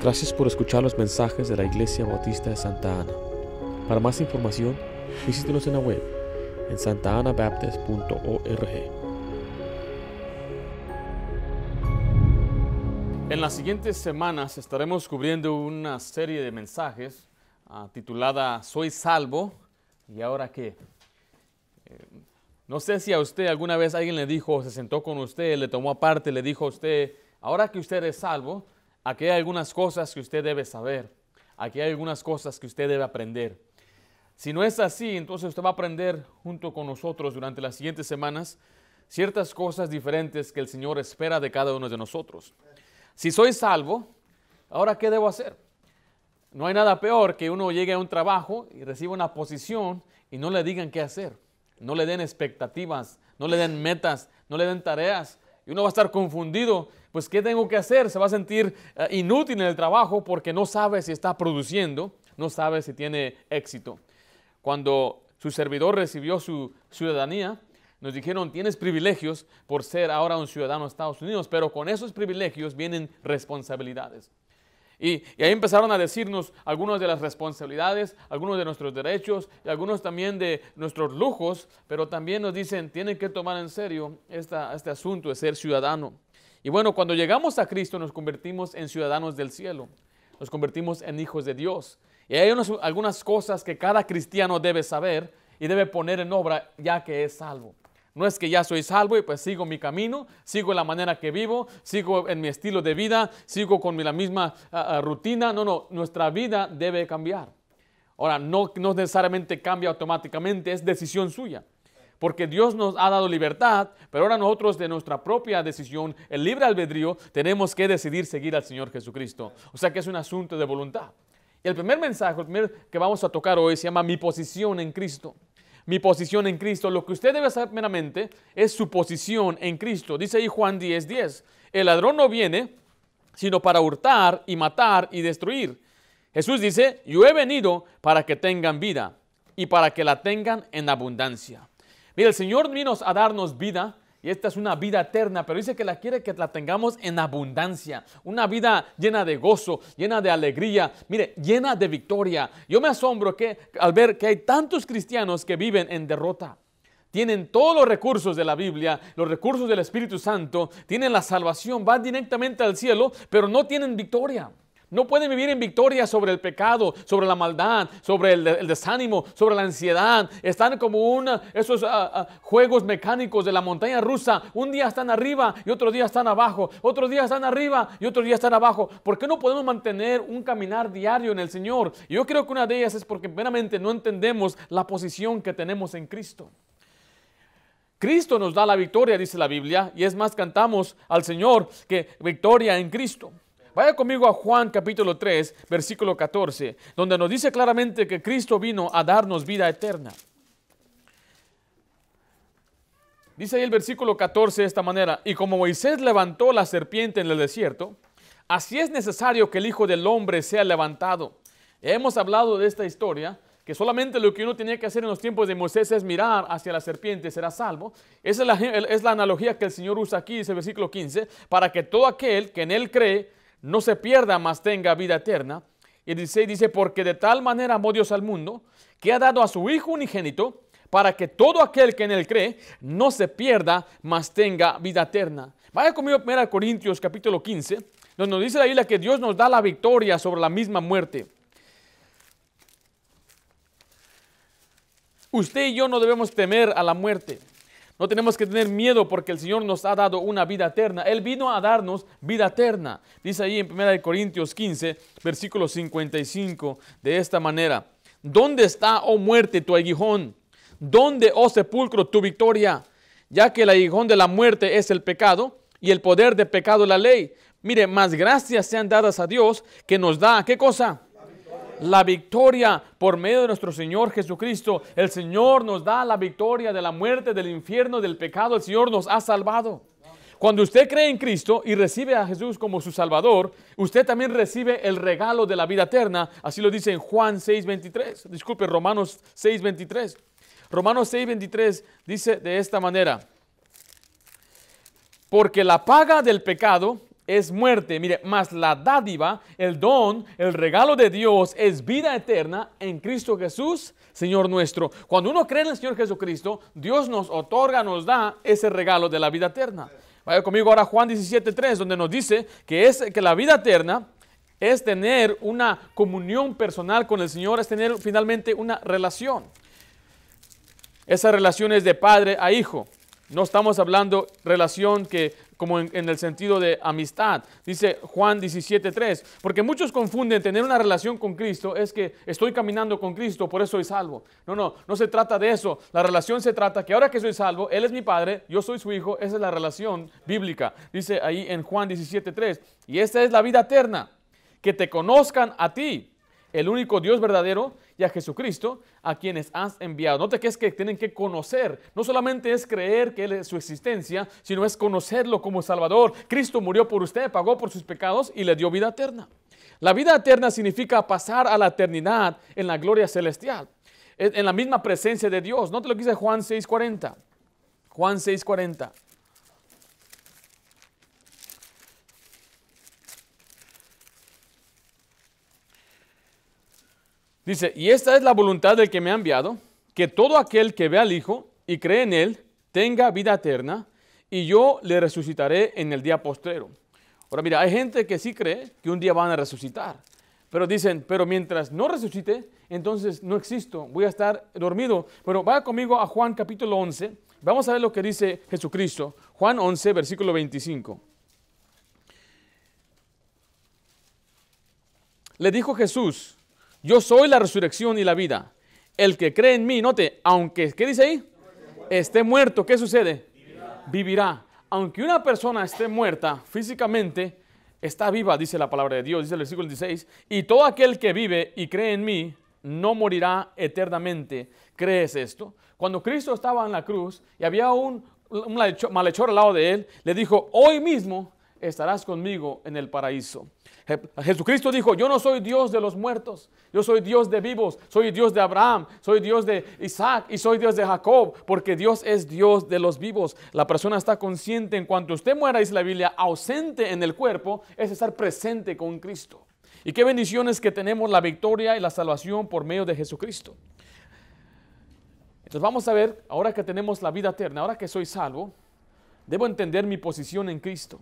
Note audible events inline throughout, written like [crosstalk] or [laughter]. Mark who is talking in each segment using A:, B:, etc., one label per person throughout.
A: Gracias por escuchar los mensajes de la Iglesia Bautista de Santa Ana. Para más información, visítenos en la web en santaanabaptist.org.
B: En las siguientes semanas estaremos cubriendo una serie de mensajes ah, titulada Soy salvo y ahora qué. Eh, no sé si a usted alguna vez alguien le dijo, se sentó con usted, le tomó aparte, le dijo a usted, ahora que usted es salvo, aquí hay algunas cosas que usted debe saber, aquí hay algunas cosas que usted debe aprender. Si no es así, entonces usted va a aprender junto con nosotros durante las siguientes semanas ciertas cosas diferentes que el Señor espera de cada uno de nosotros. Si soy salvo, ahora ¿qué debo hacer? No hay nada peor que uno llegue a un trabajo y reciba una posición y no le digan qué hacer, no le den expectativas, no le den metas, no le den tareas. Y uno va a estar confundido, pues ¿qué tengo que hacer? Se va a sentir eh, inútil en el trabajo porque no sabe si está produciendo, no sabe si tiene éxito. Cuando su servidor recibió su ciudadanía, nos dijeron, tienes privilegios por ser ahora un ciudadano de Estados Unidos, pero con esos privilegios vienen responsabilidades. Y, ahí empezaron a decirnos algunas de las responsabilidades, algunos de nuestros derechos y algunos también de nuestros lujos, pero también nos dicen, tienen que tomar en serio este asunto de ser ciudadano. Y bueno, cuando llegamos a Cristo nos convertimos en ciudadanos del cielo, nos convertimos en hijos de Dios. Y hay algunas cosas que cada cristiano debe saber y debe poner en obra ya que es salvo. No es que ya soy salvo y pues sigo mi camino, sigo la manera que vivo, sigo en mi estilo de vida, sigo con la misma ah, ah, rutina. No, no, nuestra vida debe cambiar. Ahora, no, no necesariamente cambia automáticamente, es decisión suya. Porque Dios nos ha dado libertad, pero ahora nosotros de nuestra propia decisión, el libre albedrío, tenemos que decidir seguir al Señor Jesucristo. O sea que es un asunto de voluntad. Y el primer mensaje, el primer que vamos a tocar hoy se llama mi posición en Cristo mi posición en Cristo. Lo que usted debe saber meramente es su posición en Cristo. Dice ahí Juan 10, 10. El ladrón no viene sino para hurtar y matar y destruir. Jesús dice, yo he venido para que tengan vida y para que la tengan en abundancia. Mira, el Señor vino a darnos vida y esta es una vida eterna, pero dice que la quiere que la tengamos en abundancia, una vida llena de gozo, llena de alegría, mire, llena de victoria. Yo me asombro que al ver que hay tantos cristianos que viven en derrota. Tienen todos los recursos de la Biblia, los recursos del Espíritu Santo, tienen la salvación, van directamente al cielo, pero no tienen victoria. No pueden vivir en victoria sobre el pecado, sobre la maldad, sobre el, desánimo, sobre la ansiedad. Están como una, esos ah, ah, juegos mecánicos de la montaña rusa. Un día están arriba y otro día están abajo. Otro día están arriba y otro día están abajo. ¿Por qué no podemos mantener un caminar diario en el Señor? yo creo que una de ellas es porque meramente no entendemos la posición que tenemos en Cristo. Cristo nos da la victoria, dice la Biblia, y es más, cantamos al Señor que victoria en Cristo. Vaya conmigo a Juan capítulo 3, versículo 14, donde nos dice claramente que Cristo vino a darnos vida eterna. Dice ahí el versículo 14 de esta manera, y como Moisés levantó la serpiente en el desierto, así es necesario que el Hijo del Hombre sea levantado. Hemos hablado de esta historia, que solamente lo que uno tenía que hacer en los tiempos de Moisés es mirar hacia la serpiente, será salvo. Esa es la, es la analogía que el Señor usa aquí, dice el versículo 15, para que todo aquel que en Él cree no se pierda, mas tenga vida eterna. Y dice, dice, porque de tal manera amó Dios al mundo, que ha dado a su Hijo unigénito, para que todo aquel que en él cree no se pierda, mas tenga vida eterna. Vaya conmigo a 1 Corintios capítulo 15, donde nos dice la Biblia que Dios nos da la victoria sobre la misma muerte. Usted y yo no debemos temer a la muerte. No tenemos que tener miedo porque el Señor nos ha dado una vida eterna. Él vino a darnos vida eterna. Dice ahí en 1 Corintios 15, versículo 55, de esta manera. ¿Dónde está, oh muerte, tu aguijón? ¿Dónde, oh sepulcro, tu victoria? Ya que el aguijón de la muerte es el pecado y el poder de pecado la ley. Mire, más gracias sean dadas a Dios que nos da, ¿qué cosa? La victoria por medio de nuestro Señor Jesucristo. El Señor nos da la victoria de la muerte, del infierno, del pecado. El Señor nos ha salvado. Cuando usted cree en Cristo y recibe a Jesús como su Salvador, usted también recibe el regalo de la vida eterna. Así lo dice en Juan 6:23. Disculpe, Romanos 6:23. Romanos 6:23 dice de esta manera, porque la paga del pecado es muerte. Mire, más la dádiva, el don, el regalo de Dios es vida eterna en Cristo Jesús, Señor nuestro. Cuando uno cree en el Señor Jesucristo, Dios nos otorga, nos da ese regalo de la vida eterna. Vaya conmigo ahora a Juan 17.3, donde nos dice que, es, que la vida eterna es tener una comunión personal con el Señor, es tener finalmente una relación. Esa relación es de padre a hijo. No estamos hablando relación que como en, el sentido de amistad. Dice Juan 17.3, porque muchos confunden tener una relación con Cristo, es que estoy caminando con Cristo, por eso soy salvo. No, no, no se trata de eso. La relación se trata que ahora que soy salvo, Él es mi Padre, yo soy su Hijo, esa es la relación bíblica. Dice ahí en Juan 17.3, y esta es la vida eterna, que te conozcan a ti, el único Dios verdadero, y a Jesucristo, a quienes has enviado. Note que es que tienen que conocer. No solamente es creer que Él es su existencia, sino es conocerlo como Salvador. Cristo murió por usted, pagó por sus pecados y le dio vida eterna. La vida eterna significa pasar a la eternidad en la gloria celestial, en la misma presencia de Dios. Note lo que dice Juan 6:40. Juan 6:40. Dice, y esta es la voluntad del que me ha enviado, que todo aquel que ve al Hijo y cree en Él tenga vida eterna, y yo le resucitaré en el día postrero. Ahora mira, hay gente que sí cree que un día van a resucitar, pero dicen, pero mientras no resucite, entonces no existo, voy a estar dormido. Pero vaya conmigo a Juan capítulo 11, vamos a ver lo que dice Jesucristo. Juan 11, versículo 25. Le dijo Jesús, yo soy la resurrección y la vida. El que cree en mí, note, aunque, ¿qué dice ahí? Esté muerto, ¿qué sucede? Vivirá. Aunque una persona esté muerta físicamente, está viva, dice la palabra de Dios, dice el versículo 16. Y todo aquel que vive y cree en mí, no morirá eternamente. ¿Crees esto? Cuando Cristo estaba en la cruz y había un, un malhechor al lado de él, le dijo, hoy mismo estarás conmigo en el paraíso. Jesucristo dijo, yo no soy Dios de los muertos, yo soy Dios de vivos, soy Dios de Abraham, soy Dios de Isaac y soy Dios de Jacob, porque Dios es Dios de los vivos. La persona está consciente en cuanto usted muera, dice la Biblia, ausente en el cuerpo, es estar presente con Cristo. Y qué bendiciones que tenemos la victoria y la salvación por medio de Jesucristo. Entonces vamos a ver, ahora que tenemos la vida eterna, ahora que soy salvo, debo entender mi posición en Cristo.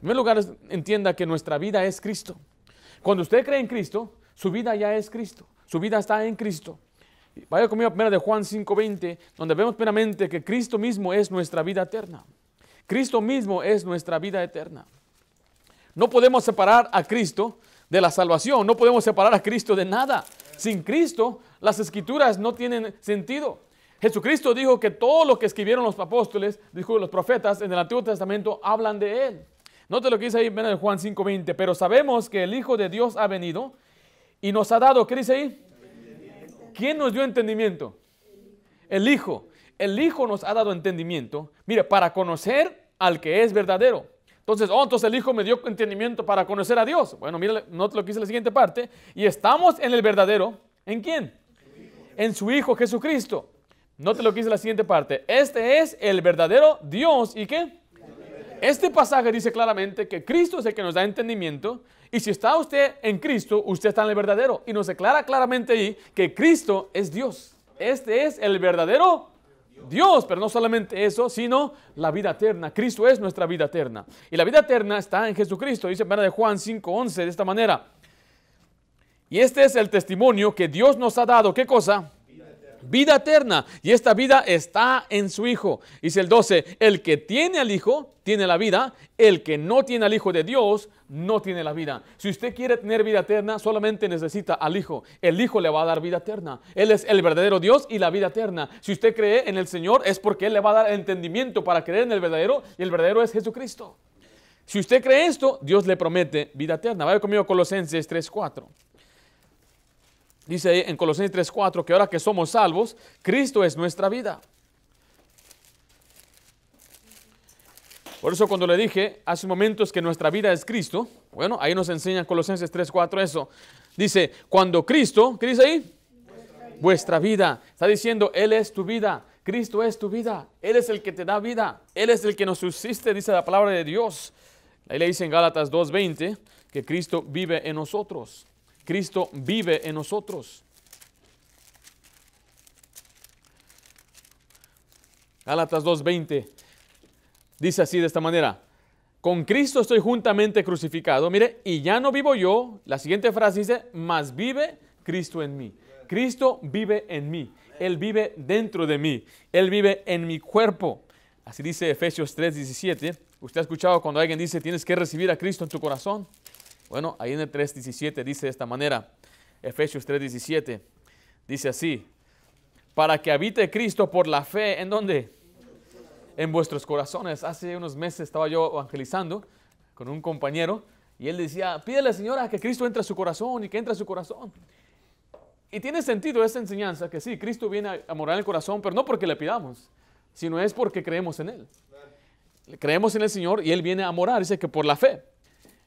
B: En primer lugar, entienda que nuestra vida es Cristo. Cuando usted cree en Cristo, su vida ya es Cristo. Su vida está en Cristo. Vaya conmigo a primera de Juan 5:20, donde vemos plenamente que Cristo mismo es nuestra vida eterna. Cristo mismo es nuestra vida eterna. No podemos separar a Cristo de la salvación, no podemos separar a Cristo de nada. Sin Cristo, las escrituras no tienen sentido. Jesucristo dijo que todo lo que escribieron los apóstoles, dijo los profetas en el Antiguo Testamento, hablan de Él. Note lo que dice ahí en Juan 5:20, pero sabemos que el Hijo de Dios ha venido y nos ha dado, ¿qué dice ahí? ¿Quién nos dio entendimiento? El Hijo. El Hijo nos ha dado entendimiento, mire, para conocer al que es verdadero. Entonces, oh, entonces el Hijo me dio entendimiento para conocer a Dios. Bueno, mire, note lo que dice la siguiente parte. Y estamos en el verdadero. ¿En quién? En su Hijo Jesucristo. Note lo que dice la siguiente parte. Este es el verdadero Dios. ¿Y qué? Este pasaje dice claramente que Cristo es el que nos da entendimiento y si está usted en Cristo, usted está en el verdadero. Y nos declara claramente ahí que Cristo es Dios. Este es el verdadero Dios, pero no solamente eso, sino la vida eterna. Cristo es nuestra vida eterna. Y la vida eterna está en Jesucristo. Dice en de Juan 5:11 de esta manera. Y este es el testimonio que Dios nos ha dado. ¿Qué cosa? Vida eterna. Y esta vida está en su Hijo. Dice el 12, el que tiene al Hijo tiene la vida, el que no tiene al Hijo de Dios no tiene la vida. Si usted quiere tener vida eterna, solamente necesita al Hijo. El Hijo le va a dar vida eterna. Él es el verdadero Dios y la vida eterna. Si usted cree en el Señor es porque Él le va a dar entendimiento para creer en el verdadero y el verdadero es Jesucristo. Si usted cree esto, Dios le promete vida eterna. Vaya conmigo a Colosenses 3.4. Dice en Colosenses 3:4 que ahora que somos salvos, Cristo es nuestra vida. Por eso cuando le dije hace momentos que nuestra vida es Cristo, bueno, ahí nos enseña Colosenses 3:4 eso. Dice, cuando Cristo, ¿qué dice ahí? Vuestra vida. Está diciendo, Él es tu vida. Cristo es tu vida. Él es el que te da vida. Él es el que nos subsiste, dice la palabra de Dios. Ahí le dice en Gálatas 2.20 que Cristo vive en nosotros. Cristo vive en nosotros. Gálatas 2.20 dice así de esta manera. Con Cristo estoy juntamente crucificado. Mire, y ya no vivo yo. La siguiente frase dice, mas vive Cristo en mí. Cristo vive en mí. Él vive dentro de mí. Él vive en mi cuerpo. Así dice Efesios 3:17. Usted ha escuchado cuando alguien dice, tienes que recibir a Cristo en tu corazón. Bueno, ahí en el 3:17 dice de esta manera. Efesios 3:17 dice así. Para que habite Cristo por la fe. ¿En dónde? en vuestros corazones. Hace unos meses estaba yo evangelizando con un compañero y él decía, pídele Señora que Cristo entre a su corazón y que entre a su corazón. Y tiene sentido esa enseñanza, que sí, Cristo viene a morar en el corazón, pero no porque le pidamos, sino es porque creemos en Él. Creemos en el Señor y Él viene a morar, dice que por la fe.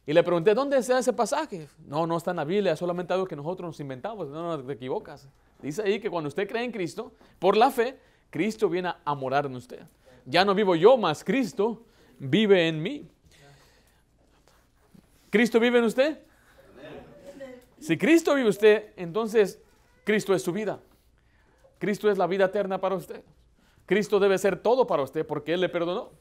B: Y le pregunté, ¿dónde está ese pasaje? No, no está en la Biblia, solamente algo que nosotros nos inventamos. No, no, te equivocas. Dice ahí que cuando usted cree en Cristo, por la fe, Cristo viene a morar en usted ya no vivo yo, más Cristo vive en mí. ¿Cristo vive en usted? Si Cristo vive usted, entonces Cristo es su vida. Cristo es la vida eterna para usted. Cristo debe ser todo para usted porque Él le perdonó.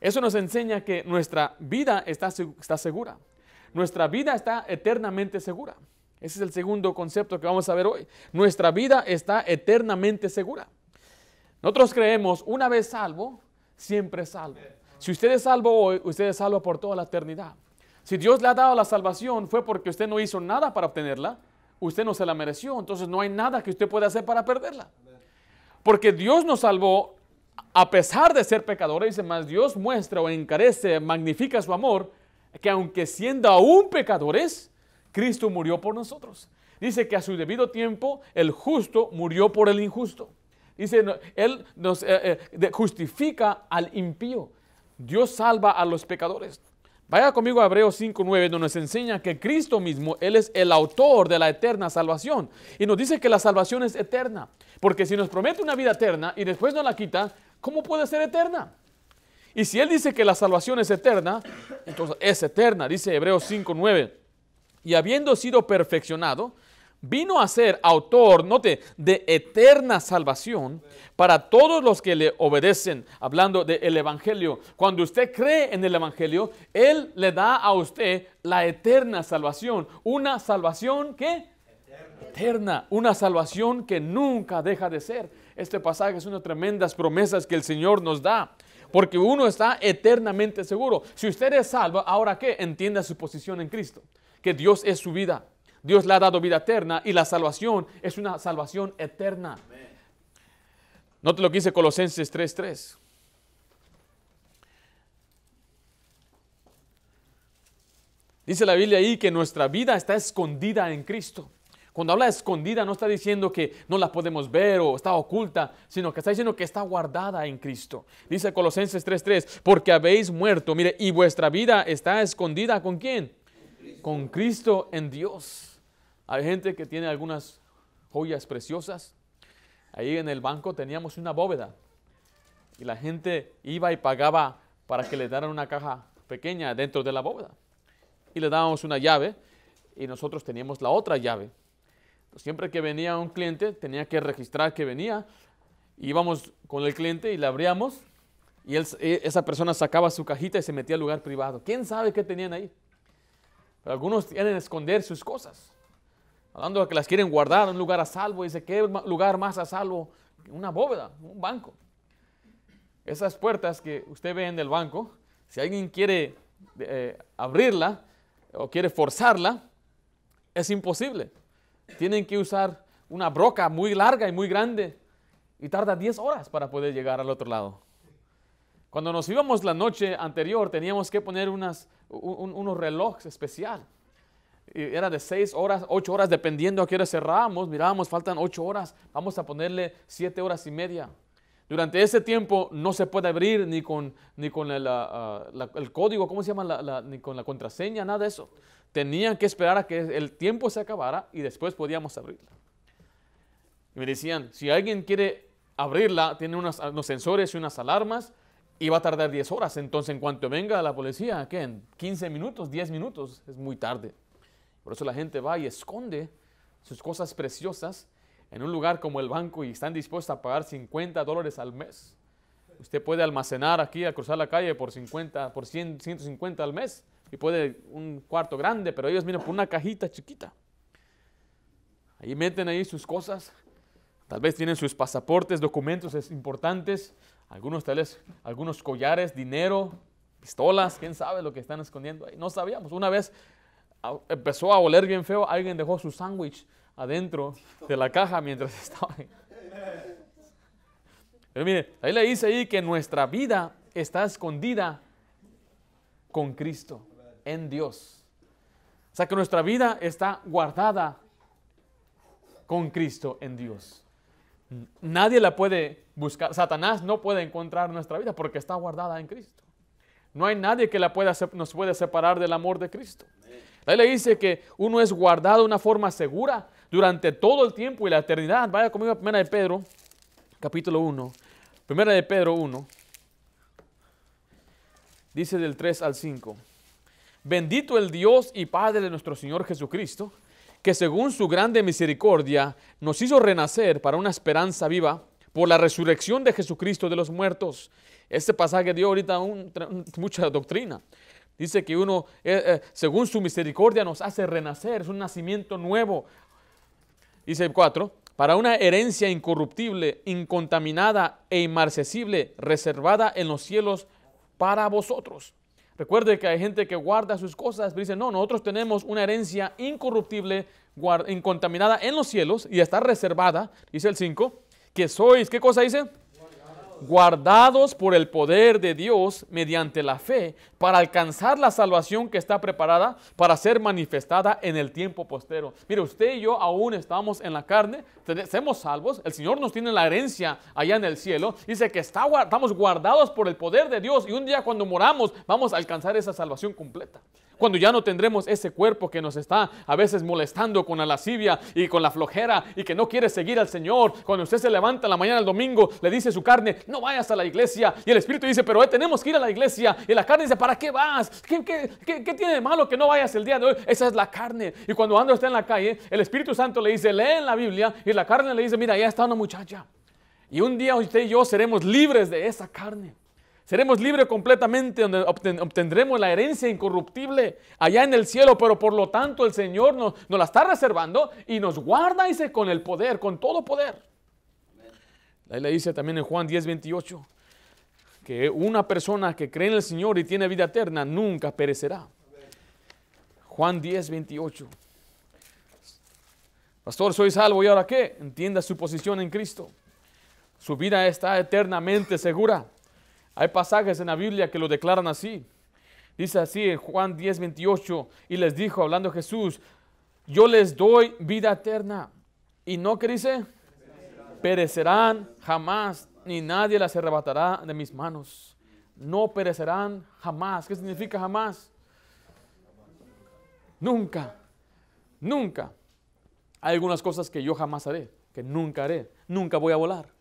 B: Eso nos enseña que nuestra vida está, está segura. Nuestra vida está eternamente segura. Ese es el segundo concepto que vamos a ver hoy. Nuestra vida está eternamente segura. Nosotros creemos, una vez salvo, siempre salvo. Si usted es salvo hoy, usted es salvo por toda la eternidad. Si Dios le ha dado la salvación fue porque usted no hizo nada para obtenerla, usted no se la mereció, entonces no hay nada que usted pueda hacer para perderla. Porque Dios nos salvó a pesar de ser pecadores, dice más, Dios muestra o encarece, magnifica su amor, que aunque siendo aún pecadores, Cristo murió por nosotros. Dice que a su debido tiempo el justo murió por el injusto. Dice, Él nos eh, eh, justifica al impío. Dios salva a los pecadores. Vaya conmigo a Hebreos 5.9, donde nos enseña que Cristo mismo, Él es el autor de la eterna salvación. Y nos dice que la salvación es eterna. Porque si nos promete una vida eterna y después no la quita, ¿cómo puede ser eterna? Y si Él dice que la salvación es eterna, entonces es eterna. Dice Hebreos 5.9. Y habiendo sido perfeccionado, vino a ser autor, note, de eterna salvación para todos los que le obedecen, hablando del Evangelio. Cuando usted cree en el Evangelio, Él le da a usted la eterna salvación. Una salvación que... Eterna. Una salvación que nunca deja de ser. Este pasaje es una tremendas promesas que el Señor nos da. Porque uno está eternamente seguro. Si usted es salvo, ahora qué? Entienda su posición en Cristo. Que Dios es su vida Dios le ha dado vida eterna y la salvación es una salvación eterna. Note lo que dice Colosenses 3:3. Dice la Biblia ahí que nuestra vida está escondida en Cristo. Cuando habla escondida no está diciendo que no la podemos ver o está oculta, sino que está diciendo que está guardada en Cristo. Dice Colosenses 3:3, porque habéis muerto, mire, y vuestra vida está escondida con quién? Con Cristo en Dios. Hay gente que tiene algunas joyas preciosas. Ahí en el banco teníamos una bóveda y la gente iba y pagaba para que le dieran una caja pequeña dentro de la bóveda. Y le dábamos una llave y nosotros teníamos la otra llave. Siempre que venía un cliente tenía que registrar que venía. Íbamos con el cliente y le abríamos y e, esa persona sacaba su cajita y se metía al lugar privado. ¿Quién sabe qué tenían ahí? Algunos quieren esconder sus cosas. Hablando de que las quieren guardar en un lugar a salvo. Dice, ¿qué lugar más a salvo? Una bóveda, un banco. Esas puertas que usted ve en el banco, si alguien quiere eh, abrirla o quiere forzarla, es imposible. Tienen que usar una broca muy larga y muy grande y tarda 10 horas para poder llegar al otro lado. Cuando nos íbamos la noche anterior teníamos que poner unas, unos relojes especiales era de seis horas, ocho horas, dependiendo a qué hora cerramos. Mirábamos, faltan ocho horas, vamos a ponerle siete horas y media. Durante ese tiempo no se puede abrir ni con, ni con el, ah, el código, ¿cómo se llama? ni con la contraseña, nada de eso. Tenían que esperar a que el tiempo se acabara y después podíamos abrirla. Y me decían, si alguien quiere abrirla, tiene unos, sensores y unas alarmas, y va a tardar 10 horas. Entonces, en cuanto venga la policía, ¿qué? En 15 minutos, 10 minutos, es muy tarde. Por eso la gente va y esconde sus cosas preciosas en un lugar como el banco y están dispuestos a pagar 50 dólares al mes. Usted puede almacenar aquí al cruzar la calle por 50, por 100, 150 al mes y puede un cuarto grande, pero ellos miran por una cajita chiquita. Ahí meten ahí sus cosas. Tal vez tienen sus pasaportes, documentos importantes, algunos tal algunos collares, dinero, pistolas, quién sabe lo que están escondiendo ahí. No sabíamos. Una vez empezó a oler bien feo, alguien dejó su sándwich adentro de la caja mientras [laughs] estaba ahí. Pero mire, ahí le dice ahí que nuestra vida está escondida con Cristo, en Dios. O sea que nuestra vida está guardada con Cristo en Dios. Nadie la puede buscar, Satanás no puede encontrar nuestra vida porque está guardada en Cristo. No hay nadie que la pueda, nos pueda separar del amor de Cristo. Ahí le dice que uno es guardado de una forma segura durante todo el tiempo y la eternidad. Vaya conmigo a Primera de Pedro, capítulo 1. Primera de Pedro 1. Dice del 3 al 5. Bendito el Dios y Padre de nuestro Señor Jesucristo, que según su grande misericordia nos hizo renacer para una esperanza viva por la resurrección de Jesucristo de los muertos. Este pasaje dio ahorita mucha doctrina. Dice que uno, eh, eh, según su misericordia, nos hace renacer, es un nacimiento nuevo. Dice 4, para una herencia incorruptible, incontaminada e inmarcesible, reservada en los cielos para vosotros. Recuerde que hay gente que guarda sus cosas, pero dice, no, nosotros tenemos una herencia incorruptible, incontaminada en los cielos y está reservada, dice el 5, que sois, ¿qué cosa dice? Guardados por el poder de Dios mediante la fe para alcanzar la salvación que está preparada para ser manifestada en el tiempo postero. Mire, usted y yo aún estamos en la carne, somos salvos, el Señor nos tiene la herencia allá en el cielo, dice que estamos guardados por el poder de Dios y un día cuando moramos vamos a alcanzar esa salvación completa cuando ya no tendremos ese cuerpo que nos está a veces molestando con la lascivia y con la flojera y que no quiere seguir al Señor. Cuando usted se levanta en la mañana del domingo, le dice su carne, no vayas a la iglesia. Y el Espíritu dice, pero hoy tenemos que ir a la iglesia. Y la carne dice, ¿para qué vas? ¿Qué, qué, tiene de malo que no vayas el día de hoy? Esa es la carne. Y cuando anda usted en la calle, el Espíritu Santo le dice, lee en la Biblia. Y la carne le dice, mira, ya está una muchacha. Y un día usted y yo seremos libres de esa carne. Seremos libres completamente, donde obtendremos la herencia incorruptible allá en el cielo, pero por lo tanto el Señor nos, la está reservando y nos guarda, dice, con el poder, con todo poder. Ahí le dice también en Juan 10, 28, que una persona que cree en el Señor y tiene vida eterna nunca perecerá. Juan 10, 28. Pastor, soy salvo y ahora qué? Entienda su posición en Cristo. Su vida está eternamente segura. Hay pasajes en la Biblia que lo declaran así. Dice así en Juan 10, 28, y les dijo, hablando Jesús, yo les doy vida eterna. ¿Y no qué dice? Perecerán jamás, ni nadie las arrebatará de mis manos. No perecerán jamás. ¿Qué significa jamás? Nunca, nunca. Hay algunas cosas que yo jamás haré, que nunca haré. Nunca voy a volar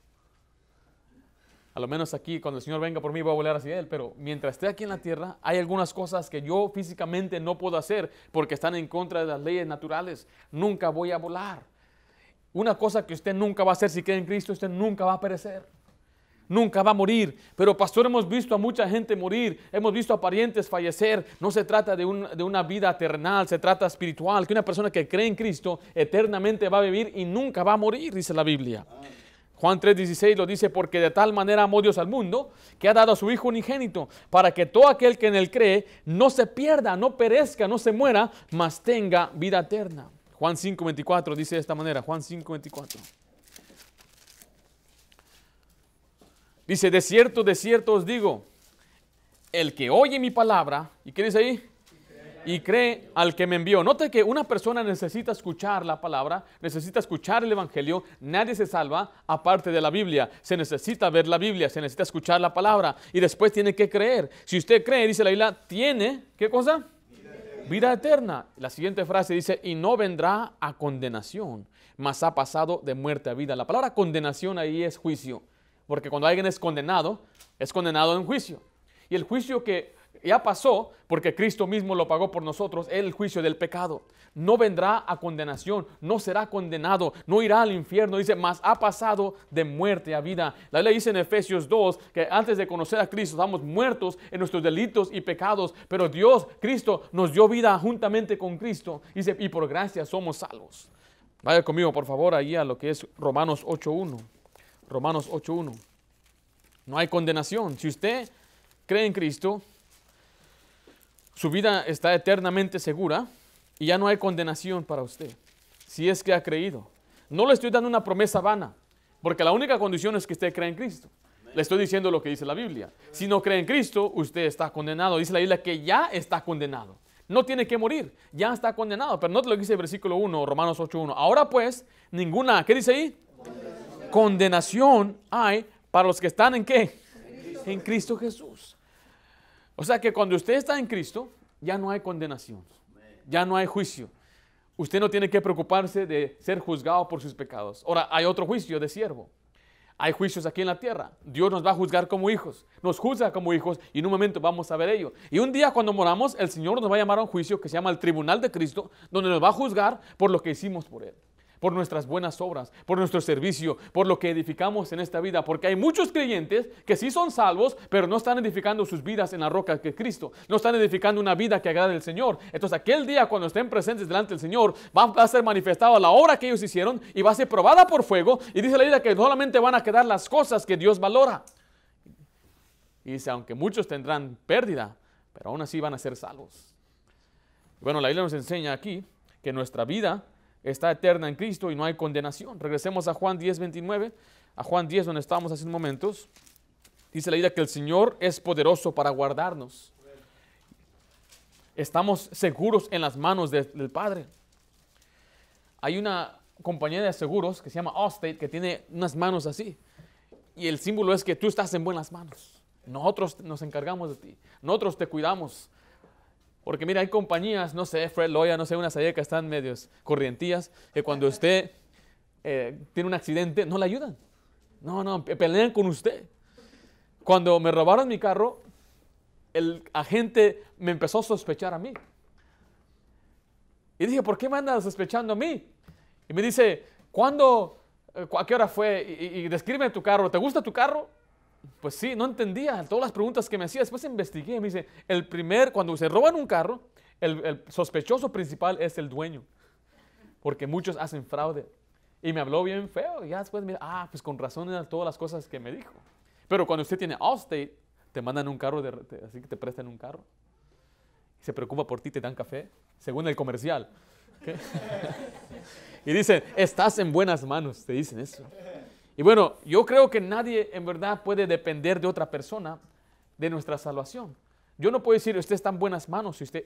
B: a lo menos aquí, cuando el Señor venga por mí, voy a volar hacia Él, pero mientras esté aquí en la tierra, hay algunas cosas que yo físicamente no puedo hacer porque están en contra de las leyes naturales. Nunca voy a volar. Una cosa que usted nunca va a hacer si queda en Cristo, usted nunca va a perecer. Nunca va a morir. Pero pastor, hemos visto a mucha gente morir, hemos visto a parientes fallecer. No se trata de, una vida eternal, se trata espiritual, que una persona que cree en Cristo eternamente va a vivir y nunca va a morir, dice la Biblia. Juan 3:16 lo dice, porque de tal manera amó Dios al mundo, que ha dado a su Hijo unigénito, para que todo aquel que en él cree no se pierda, no perezca, no se muera, mas tenga vida eterna. Juan 5:24 dice de esta manera, Juan 5:24. Dice, de cierto, de cierto os digo, el que oye mi palabra, ¿y qué dice ahí? Y cree al que me envió. Note que una persona necesita escuchar la palabra, necesita escuchar el Evangelio. Nadie se salva aparte de la Biblia. Se necesita ver la Biblia, se necesita escuchar la palabra y después tiene que creer. Si usted cree, dice la Biblia, tiene, ¿qué cosa? Vida eterna. La siguiente frase dice, y no vendrá a condenación, mas ha pasado de muerte a vida. La palabra condenación ahí es juicio. porque cuando alguien es condenado, es condenado en juicio. Y el juicio que ya pasó, porque Cristo mismo lo pagó por nosotros, el juicio del pecado. No vendrá a condenación, no será condenado, no irá al infierno. Dice, mas ha pasado de muerte a vida. La ley dice en Efesios 2 que antes de conocer a Cristo estamos muertos en nuestros delitos y pecados, pero Dios, Cristo, nos dio vida juntamente con Cristo. Dice, y por gracia somos salvos. Vaya conmigo, por favor, ahí a lo que es Romanos 8.1. Romanos 8.1. No hay condenación. Si usted cree en Cristo, su vida está eternamente segura y ya no hay condenación para usted, si es que ha creído. No le estoy dando una promesa vana, porque la única condición es que usted cree en Cristo. Le estoy diciendo lo que dice la Biblia. Si no cree en Cristo, usted está condenado. Dice la Biblia que ya está condenado. No tiene que morir, ya está condenado. Pero no te lo dice el versículo 1, Romanos 8.1. Ahora pues, ninguna, ¿qué dice ahí? Condenación. Condenación hay para los que están en qué? En Cristo Jesús. O sea que cuando usted está en Cristo, ya no hay condenación, ya no hay juicio. Usted no tiene que preocuparse de ser juzgado por sus pecados. Ahora, hay otro juicio de siervo. Hay juicios aquí en la tierra. Dios nos va a juzgar como hijos. Nos juzga como hijos y en un momento vamos a ver ello. Y un día cuando moramos, el Señor nos va a llamar a un juicio que se llama el Tribunal de Cristo, donde nos va a juzgar por lo que hicimos por Él por nuestras buenas obras, por nuestro servicio, por lo que edificamos en esta vida. Porque hay muchos creyentes que sí son salvos, pero no están edificando sus vidas en la roca que es Cristo. No están edificando una vida que agrade al Señor. Entonces aquel día cuando estén presentes delante del Señor, va a ser manifestada la obra que ellos hicieron y va a ser probada por fuego. Y dice la Biblia que solamente van a quedar las cosas que Dios valora. Y dice, aunque muchos tendrán pérdida, pero aún así van a ser salvos. Bueno, la Biblia nos enseña aquí que nuestra vida está eterna en Cristo y no hay condenación. Regresemos a Juan 10, 29, a Juan 10 donde estábamos hace unos momentos. Dice la idea que el Señor es poderoso para guardarnos. Estamos seguros en las manos del Padre. Hay una compañía de seguros que se llama Allstate que tiene unas manos así. Y el símbolo es que tú estás en buenas manos. Nosotros nos encargamos de ti. Nosotros te cuidamos. Porque mira, hay compañías, no sé, Fred Loya, no sé, unas allá que están medios corrientías, que cuando usted eh, tiene un accidente, no le ayudan. No, no, pelean con usted. Cuando me robaron mi carro, el agente me empezó a sospechar a mí. Y dije, ¿por qué me anda sospechando a mí? Y me dice, ¿cuándo, eh, a qué hora fue? Y, y describe tu carro. ¿Te gusta tu carro? Pues sí, no entendía todas las preguntas que me hacía. Después investigué, me dice, el primer, cuando se roban un carro, el, sospechoso principal es el dueño, porque muchos hacen fraude. Y me habló bien feo, y ya después me ah, pues con razón eran todas las cosas que me dijo. Pero cuando usted tiene Allstate, te mandan un carro, de, así que te prestan un carro. Se preocupa por ti, te dan café, según el comercial. [laughs] y dicen, estás en buenas manos, te dicen eso. Y bueno, yo creo que nadie en verdad puede depender de otra persona de nuestra salvación. Yo no puedo decir, usted está en buenas manos si usted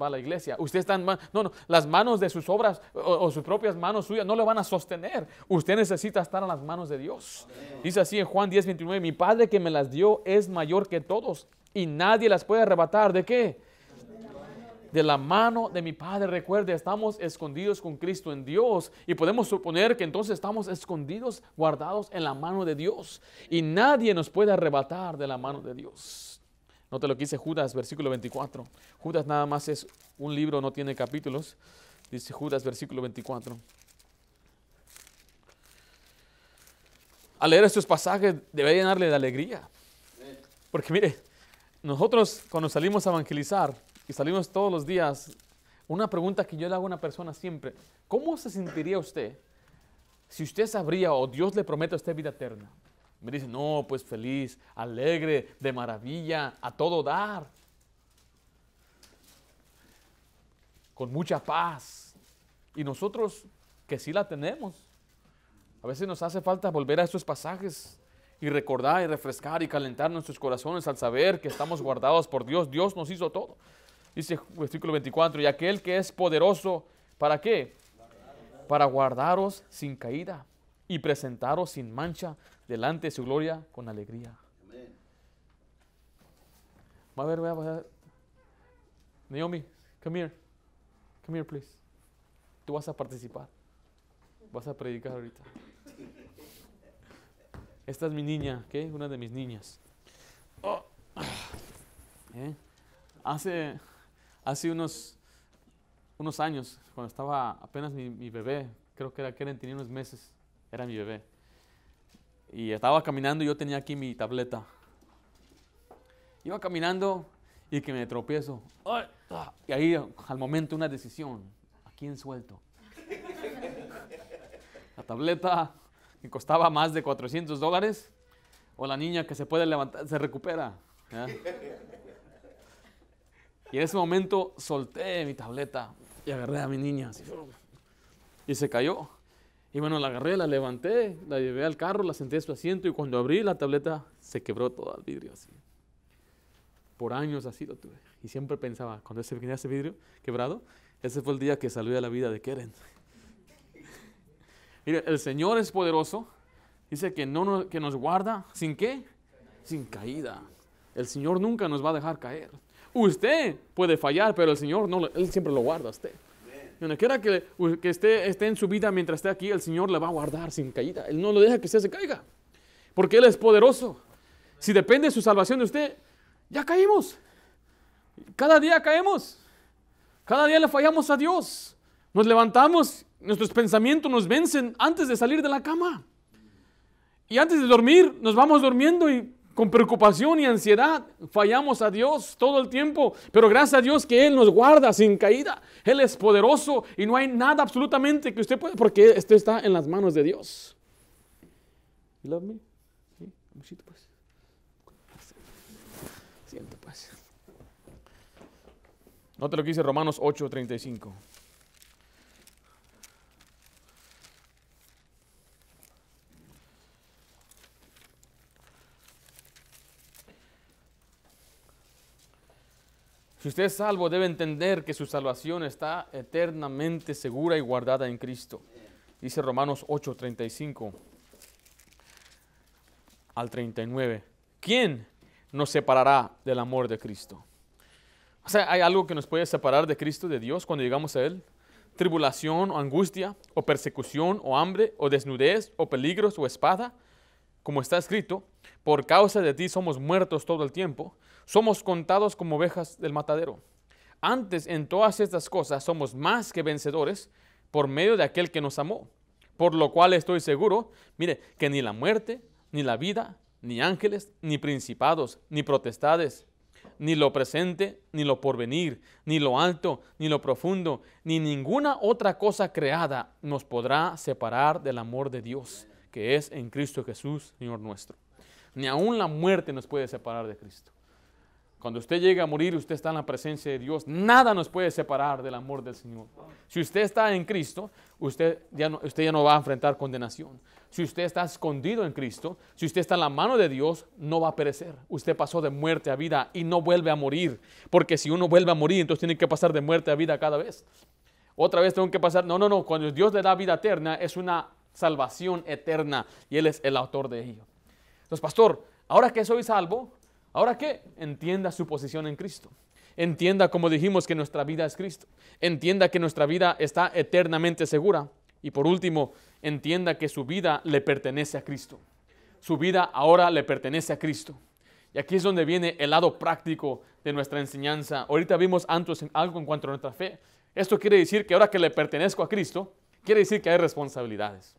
B: va a la iglesia. Usted está en No, no, las manos de sus obras o, sus propias manos suyas no le van a sostener. Usted necesita estar en las manos de Dios. Dice así en Juan 10, 29, mi Padre que me las dio es mayor que todos y nadie las puede arrebatar. ¿De qué? De la mano de mi Padre. Recuerde, estamos escondidos con Cristo en Dios y podemos suponer que entonces estamos escondidos, guardados en la mano de Dios y nadie nos puede arrebatar de la mano de Dios. Note lo que dice Judas, versículo 24. Judas nada más es un libro, no tiene capítulos. Dice Judas, versículo 24. Al leer estos pasajes debe llenarle de alegría. Porque mire, nosotros cuando salimos a evangelizar, y salimos todos los días, una pregunta que yo le hago a una persona siempre, ¿cómo se sentiría usted si usted sabría o Dios le promete a usted vida eterna? Me dice, no, pues feliz, alegre, de maravilla, a todo dar, con mucha paz. Y nosotros que sí la tenemos, a veces nos hace falta volver a estos pasajes y recordar y refrescar y calentar nuestros corazones al saber que estamos guardados por Dios. Dios nos hizo todo. Dice versículo 24, y aquel que es poderoso, ¿para qué? Para guardaros sin caída y presentaros sin mancha delante de su gloria con alegría. Va a ver, va a ver. Naomi, come here. Come here, please. Tú vas a participar. Vas a predicar ahorita. Esta es mi niña, ¿qué? Una de mis niñas. Oh. ¿Eh? Hace, hace unos, unos años, cuando estaba apenas mi, bebé, creo que era Keren, tenía unos meses, era mi bebé. Y estaba caminando y yo tenía aquí mi tableta. Iba caminando y que me tropiezo. Y ahí al momento una decisión. ¿A quién suelto? La tableta que costaba más de 400 dólares o la niña que se puede levantar, se recupera. Y en ese momento solté mi tableta y agarré a mi niña. y se cayó. Y bueno, la agarré, la levanté, la llevé al carro, la senté en su asiento y cuando abrí la tableta se quebró todo el vidrio así. Por años así lo tuve. Y siempre pensaba, cuando ese, ese vidrio quebrado, ese fue el día que salió a la vida de Keren. [laughs] Mire, el Señor es poderoso. Dice que, no que nos guarda sin qué? Sin caída. El Señor nunca nos va a dejar caer. Usted puede fallar, pero el Señor no, Él siempre lo guarda a usted. Donde quiera que, que esté, esté, en su vida mientras esté aquí, el Señor le va a guardar sin caída. Él no lo deja que usted se caiga. Porque Él es poderoso. Si depende de su salvación de usted, ya caímos. Cada día caemos. Cada día le fallamos a Dios. Nos levantamos, nuestros pensamientos nos vencen antes de salir de la cama. Y antes de dormir, nos vamos durmiendo y con preocupación y ansiedad fallamos a Dios todo el tiempo. Pero gracias a Dios que Él nos guarda sin caída. Él es poderoso y no hay nada absolutamente que usted pueda, porque esto está en las manos de Dios. You love me? ¿Sí? pues. Siento pues. Note lo que dice Romanos 8:35. Si usted es salvo, debe entender que su salvación está eternamente segura y guardada en Cristo. Dice Romanos 8, 35 al 39. ¿Quién nos separará del amor de Cristo? O sea, ¿hay algo que nos puede separar de Cristo, de Dios, cuando llegamos a Él? Tribulación o angustia, o persecución, o hambre, o desnudez, o peligros, o espada. Como está escrito, por causa de ti somos muertos todo el tiempo somos contados como ovejas del matadero. Antes en todas estas cosas somos más que vencedores por medio de aquel que nos amó. Por lo cual estoy seguro, mire, que ni la muerte, ni la vida, ni ángeles, ni principados, ni protestades, ni lo presente, ni lo porvenir, ni lo alto, ni lo profundo, ni ninguna otra cosa creada nos podrá separar del amor de Dios, que es en Cristo Jesús, Señor nuestro. Ni aun la muerte nos puede separar de Cristo. Cuando usted llega a morir, usted está en la presencia de Dios. Nada nos puede separar del amor del Señor. Si usted está en Cristo, usted ya no, usted ya no va a enfrentar condenación. Si usted está escondido en Cristo, si usted está en la mano de Dios, no va a perecer. Usted pasó de muerte a vida y no vuelve a morir. Porque si uno vuelve a morir, entonces tiene que pasar de muerte a vida cada vez. Otra vez tengo que pasar. No, no, no. Cuando Dios le da vida eterna, es una salvación eterna y Él es el autor de ello. Entonces, pastor, ahora que soy salvo, Ahora qué? Entienda su posición en Cristo. Entienda, como dijimos, que nuestra vida es Cristo. Entienda que nuestra vida está eternamente segura. Y por último, entienda que su vida le pertenece a Cristo. Su vida ahora le pertenece a Cristo. Y aquí es donde viene el lado práctico de nuestra enseñanza. Ahorita vimos antes algo en cuanto a nuestra fe. Esto quiere decir que ahora que le pertenezco a Cristo, quiere decir que hay responsabilidades.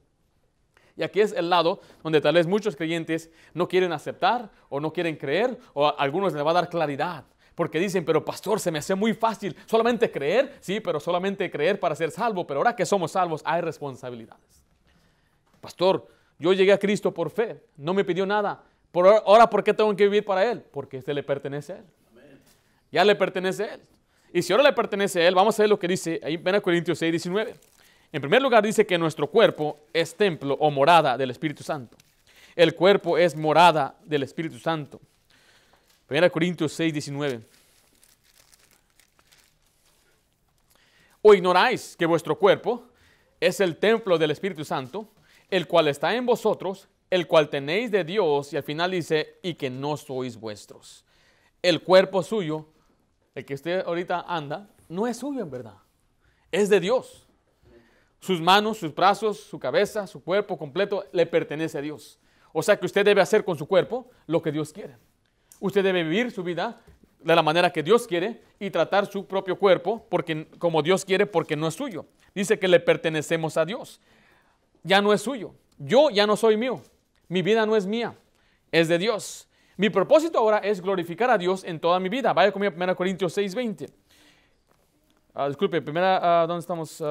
B: Y aquí es el lado donde tal vez muchos creyentes no quieren aceptar o no quieren creer o a algunos les va a dar claridad. Porque dicen, pero pastor, se me hace muy fácil solamente creer, sí, pero solamente creer para ser salvo, pero ahora que somos salvos hay responsabilidades. Pastor, yo llegué a Cristo por fe, no me pidió nada. Por ahora, ¿por qué tengo que vivir para Él? Porque este le pertenece a Él. Ya le pertenece a Él. Y si ahora le pertenece a Él, vamos a ver lo que dice ahí ven a Corintios 6, 19. En primer lugar dice que nuestro cuerpo es templo o morada del Espíritu Santo. El cuerpo es morada del Espíritu Santo. 1 Corintios 6, 19. ¿O ignoráis que vuestro cuerpo es el templo del Espíritu Santo, el cual está en vosotros, el cual tenéis de Dios, y al final dice, y que no sois vuestros? El cuerpo suyo, el que usted ahorita anda, no es suyo en verdad, es de Dios. Sus manos, sus brazos, su cabeza, su cuerpo completo le pertenece a Dios. O sea que usted debe hacer con su cuerpo lo que Dios quiere. Usted debe vivir su vida de la manera que Dios quiere y tratar su propio cuerpo porque, como Dios quiere porque no es suyo. Dice que le pertenecemos a Dios. Ya no es suyo. Yo ya no soy mío. Mi vida no es mía. Es de Dios. Mi propósito ahora es glorificar a Dios en toda mi vida. Vaya conmigo a 1 Corintios 6:20. Ah, disculpe, primera, uh, ¿dónde estamos?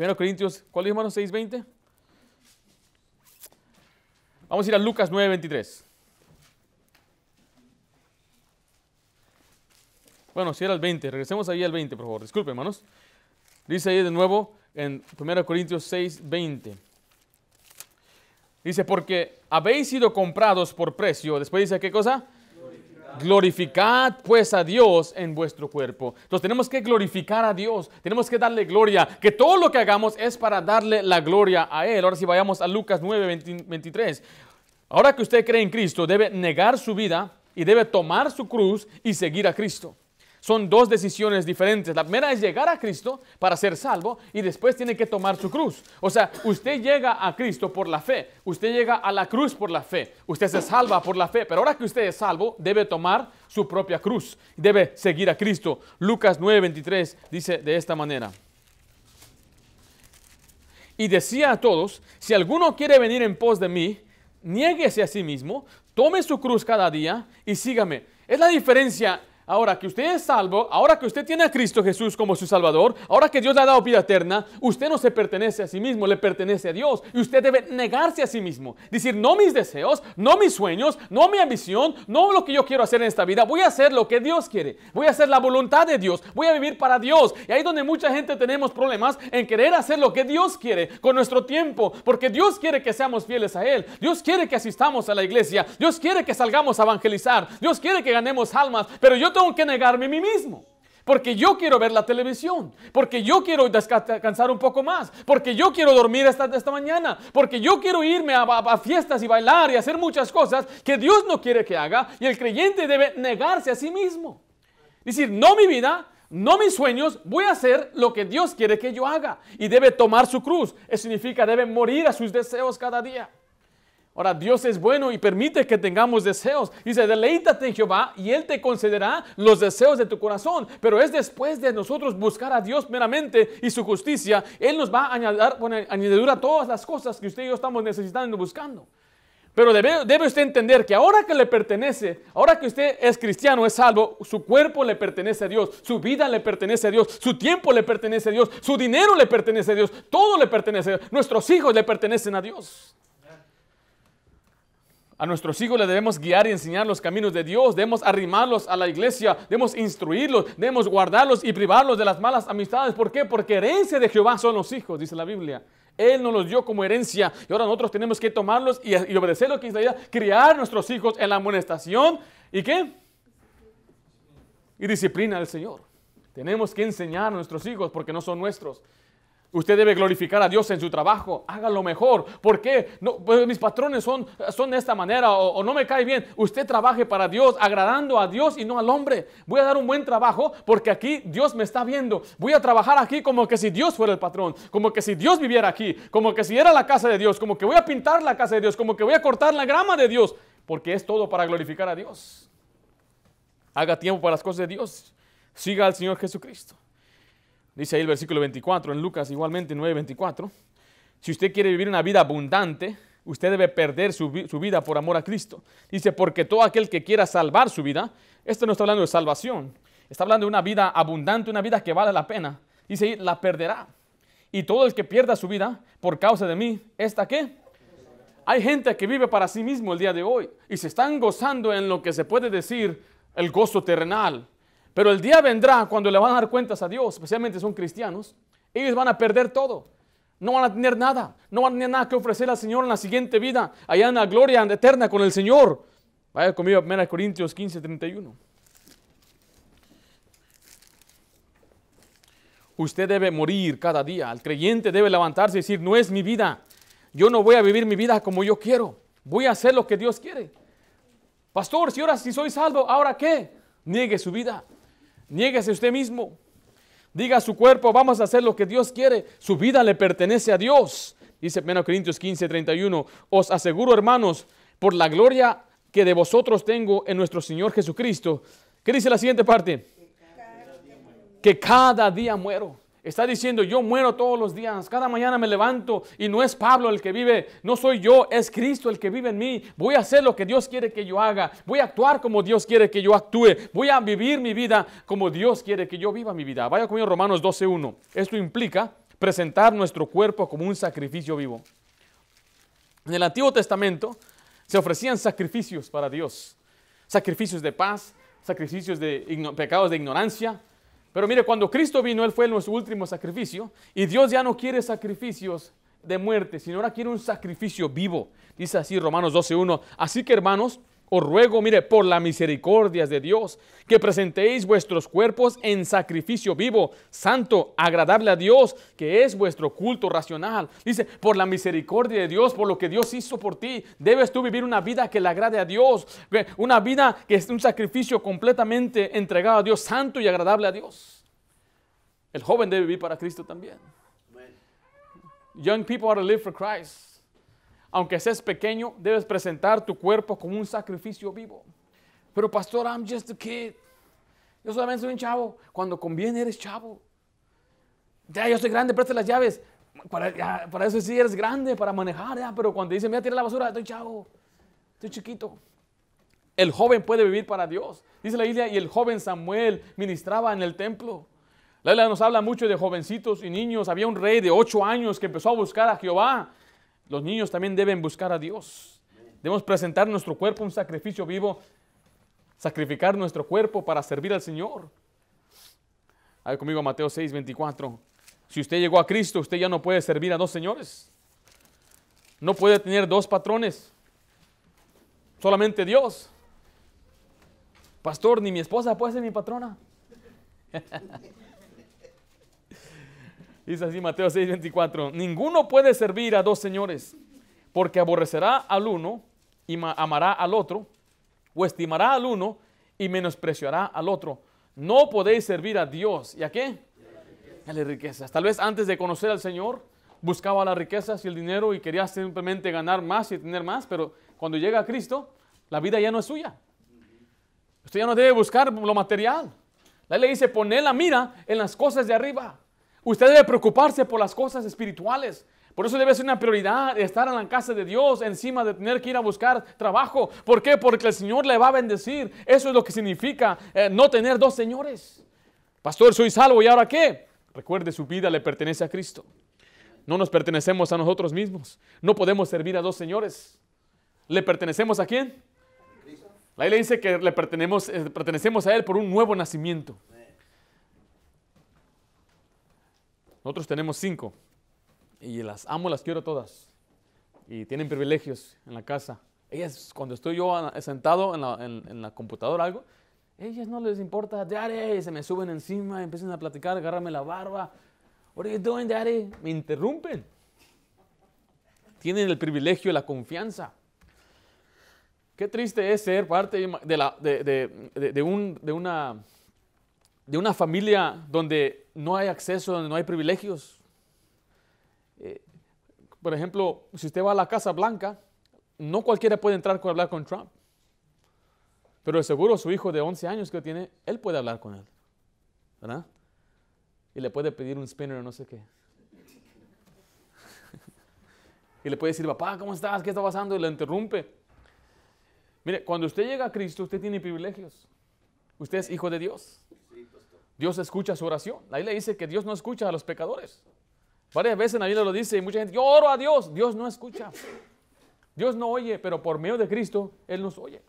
B: 1 ah. Corintios, ¿cuál es hermano? 6:20. Vamos a ir a Lucas 9:23. Bueno, si era el 20, regresemos ahí al 20, por favor. Disculpe, hermanos. Dice ahí de nuevo en 1 Corintios 6, 20. Dice, porque habéis sido comprados por precio. Después dice, ¿qué cosa? Glorificad pues a Dios en vuestro cuerpo. Entonces tenemos que glorificar a Dios, tenemos que darle gloria, que todo lo que hagamos es para darle la gloria a Él. Ahora si vayamos a Lucas 9, 23. Ahora que usted cree en Cristo, debe negar su vida y debe tomar su cruz y seguir a Cristo. Son dos decisiones diferentes. La primera es llegar a Cristo para ser salvo y después tiene que tomar su cruz. O sea, usted llega a Cristo por la fe, usted llega a la cruz por la fe, usted se salva por la fe, pero ahora que usted es salvo, debe tomar su propia cruz, debe seguir a Cristo. Lucas 9:23 dice de esta manera. Y decía a todos, si alguno quiere venir en pos de mí, niéguese a sí mismo, tome su cruz cada día y sígame. Es la diferencia Ahora que usted es salvo, ahora que usted tiene a Cristo Jesús como su Salvador, ahora que Dios le ha dado vida eterna, usted no se pertenece a sí mismo, le pertenece a Dios. Y usted debe negarse a sí mismo. Decir, no mis deseos, no mis sueños, no mi ambición, no lo que yo quiero hacer en esta vida. Voy a hacer lo que Dios quiere. Voy a hacer la voluntad de Dios. Voy a vivir para Dios. Y ahí donde mucha gente tenemos problemas en querer hacer lo que Dios quiere con nuestro tiempo. Porque Dios quiere que seamos fieles a Él. Dios quiere que asistamos a la iglesia. Dios quiere que salgamos a evangelizar. Dios quiere que ganemos almas. Pero yo tengo que negarme a mí mismo. Porque yo quiero ver la televisión, porque yo quiero descansar un poco más, porque yo quiero dormir esta, esta mañana, porque yo quiero irme a, fiestas y bailar y hacer muchas cosas que Dios no quiere que haga y el creyente debe negarse a sí mismo. Decir, no mi vida, no mis sueños, voy a hacer lo que Dios quiere que yo haga y debe tomar su cruz. Eso significa debe morir a sus deseos cada día. Ahora, Dios es bueno y permite que tengamos deseos. Dice, deleítate en Jehová y Él te concederá los deseos de tu corazón. Pero es después de nosotros buscar a Dios meramente y su justicia, Él nos va a añadir, añadidura todas las cosas que usted y yo estamos necesitando y buscando. Pero debe, debe, usted entender que ahora que le pertenece, ahora que usted es cristiano, es salvo, su cuerpo le pertenece a Dios, su vida le pertenece a Dios, su tiempo le pertenece a Dios, su dinero le pertenece a Dios, todo le pertenece a Dios, nuestros hijos le pertenecen a Dios. A nuestros hijos les debemos guiar y enseñar los caminos de Dios. Debemos arrimarlos a la iglesia. Debemos instruirlos. Debemos guardarlos y privarlos de las malas amistades. ¿Por qué? Porque herencia de Jehová son los hijos, dice la Biblia. Él nos los dio como herencia y ahora nosotros tenemos que tomarlos y, obedecer lo que dice criar nuestros hijos en la amonestación y qué? Y disciplina del Señor. Tenemos que enseñar a nuestros hijos porque no son nuestros. Usted debe glorificar a Dios en su trabajo. Hágalo mejor. ¿Por qué? No, pues mis patrones son, son de esta manera o, o, no me cae bien. Usted trabaje para Dios, agradando a Dios y no al hombre. Voy a dar un buen trabajo porque aquí Dios me está viendo. Voy a trabajar aquí como que si Dios fuera el patrón, como que si Dios viviera aquí, como que si era la casa de Dios, como que voy a pintar la casa de Dios, como que voy a cortar la grama de Dios, porque es todo para glorificar a Dios. Haga tiempo para las cosas de Dios. Siga al Señor Jesucristo. Dice ahí el versículo 24, en Lucas igualmente 9:24. Si usted quiere vivir una vida abundante, usted debe perder su, vida por amor a Cristo. Dice, porque todo aquel que quiera salvar su vida, esto no está hablando de salvación, está hablando de una vida abundante, una vida que vale la pena. Dice la perderá. Y todo el que pierda su vida por causa de mí, ¿esta qué? Hay gente que vive para sí mismo el día de hoy y se están gozando en lo que se puede decir el gozo terrenal, pero el día vendrá cuando le van a dar cuentas a Dios, especialmente son cristianos, ellos van a perder todo. No van a tener nada, no van a tener nada que ofrecer al Señor en la siguiente vida, allá en la gloria eterna con el Señor. Vaya conmigo a 1 Corintios 15, 31. Usted debe morir cada día. El creyente debe levantarse y decir, no es mi vida. Yo no voy a vivir mi vida como yo quiero. Voy a hacer lo que Dios quiere. Pastor, si ahora si soy salvo, ¿ahora qué? Niegue su vida. Niéguese usted mismo. Diga a su cuerpo, vamos a hacer lo que Dios quiere. Su vida le pertenece a Dios. Dice 1 Corintios 15, 31. Os aseguro, hermanos, por la gloria que de vosotros tengo en nuestro Señor Jesucristo. ¿Qué dice la siguiente parte? Que cada día muero. Está diciendo, yo muero todos los días, cada mañana me levanto y no es Pablo el que vive, no soy yo, es Cristo el que vive en mí. Voy a hacer lo que Dios quiere que yo haga, voy a actuar como Dios quiere que yo actúe, voy a vivir mi vida como Dios quiere que yo viva mi vida. Vaya conmigo Romanos 12.1. Esto implica presentar nuestro cuerpo como un sacrificio vivo. En el Antiguo Testamento se ofrecían sacrificios para Dios, sacrificios de paz, sacrificios de pecados de ignorancia, pero mire, cuando Cristo vino, Él fue nuestro último sacrificio y Dios ya no quiere sacrificios de muerte, sino ahora quiere un sacrificio vivo. Dice así Romanos 12.1. Así que hermanos, os ruego, mire, por la misericordia de Dios, que presentéis vuestros cuerpos en sacrificio vivo, santo, agradable a Dios, que es vuestro culto racional. Dice, por la misericordia de Dios, por lo que Dios hizo por ti, debes tú vivir una vida que le agrade a Dios, una vida que es un sacrificio completamente entregado a Dios, santo y agradable a Dios. El joven debe vivir para Cristo también. Young people are to live for Christ aunque seas pequeño, debes presentar tu cuerpo como un sacrificio vivo. Pero pastor, I'm just a kid. Yo solamente soy un chavo. Cuando conviene eres chavo. Ya, yo soy grande, preste las llaves. Para, eso sí eres grande, para manejar, pero cuando dice, mira, tira la basura, estoy chavo, estoy chiquito. El joven puede vivir para Dios. Dice la Biblia, y el joven Samuel ministraba en el templo. La Biblia nos habla mucho de jovencitos y niños. Había un rey de ocho años que empezó a buscar a Jehová los niños también deben buscar a Dios. Debemos presentar nuestro cuerpo un sacrificio vivo, sacrificar nuestro cuerpo para servir al Señor. Ahí conmigo Mateo 6, 24. Si usted llegó a Cristo, usted ya no puede servir a dos señores. No puede tener dos patrones. Solamente Dios. Pastor, ni mi esposa puede ser mi patrona. [laughs] Dice así Mateo 6:24, ninguno puede servir a dos señores, porque aborrecerá al uno y amará al otro, o estimará al uno y menospreciará al otro. No podéis servir a Dios. ¿Y a qué? A las riquezas. Tal vez antes de conocer al Señor, buscaba las riquezas y el dinero y quería simplemente ganar más y tener más, pero cuando llega a Cristo, la vida ya no es suya. Usted ya no debe buscar lo material. La ley dice, poner la mira en las cosas de arriba. Usted debe preocuparse por las cosas espirituales. Por eso debe ser una prioridad estar en la casa de Dios encima de tener que ir a buscar trabajo. ¿Por qué? Porque el Señor le va a bendecir. Eso es lo que significa eh, no tener dos señores. Pastor, soy salvo y ahora qué? Recuerde, su vida le pertenece a Cristo. No nos pertenecemos a nosotros mismos. No podemos servir a dos señores. ¿Le pertenecemos a quién? La Biblia dice que le pertenecemos, eh, pertenecemos a Él por un nuevo nacimiento. Nosotros tenemos cinco y las amo, las quiero todas. Y tienen privilegios en la casa. Ellas, cuando estoy yo sentado en la, en, la computadora algo, ellas no les importa, daddy, se me suben encima, empiezan a platicar, agárrame la barba. What are you doing, daddy? Me interrumpen. Tienen el privilegio la confianza. Qué triste es ser parte de, la, de, de, de un, una de una familia donde no hay acceso, donde no hay privilegios. Eh, por ejemplo, si usted va a la Casa Blanca, no cualquiera puede entrar con hablar con Trump. Pero seguro su hijo de 11 años que tiene, él puede hablar con él. ¿Verdad? Y le puede pedir un spinner o no sé qué. [laughs] y le puede decir, papá, ¿cómo estás? ¿Qué está pasando? Y le interrumpe. Mire, cuando usted llega a Cristo, usted tiene privilegios. Usted es hijo de Dios. Dios escucha su oración. La Biblia dice que Dios no escucha a los pecadores. Varias veces la Biblia lo dice y mucha gente, yo oro a Dios, Dios no escucha. Dios no oye, pero por medio de Cristo Él nos oye.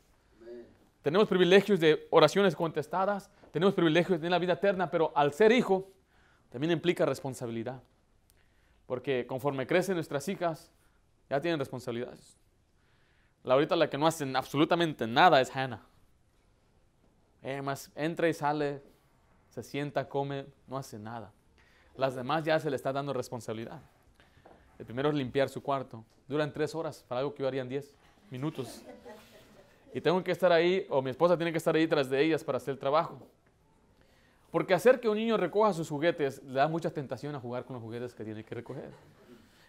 B: Tenemos privilegios de oraciones contestadas, tenemos privilegios de la vida eterna, pero al ser hijo también implica responsabilidad. Porque conforme crecen nuestras hijas, ya tienen responsabilidades. La ahorita la que no hacen absolutamente nada es Hannah. Además, entra y sale, se sienta, come, no hace nada. Las demás ya se le está dando responsabilidad. El primero es limpiar su cuarto. Duran tres horas para algo que yo haría en diez minutos. Y tengo que estar ahí, o mi esposa tiene que estar ahí tras de ellas para hacer el trabajo. Porque hacer que un niño recoja sus juguetes le da mucha tentación a jugar con los juguetes que tiene que recoger.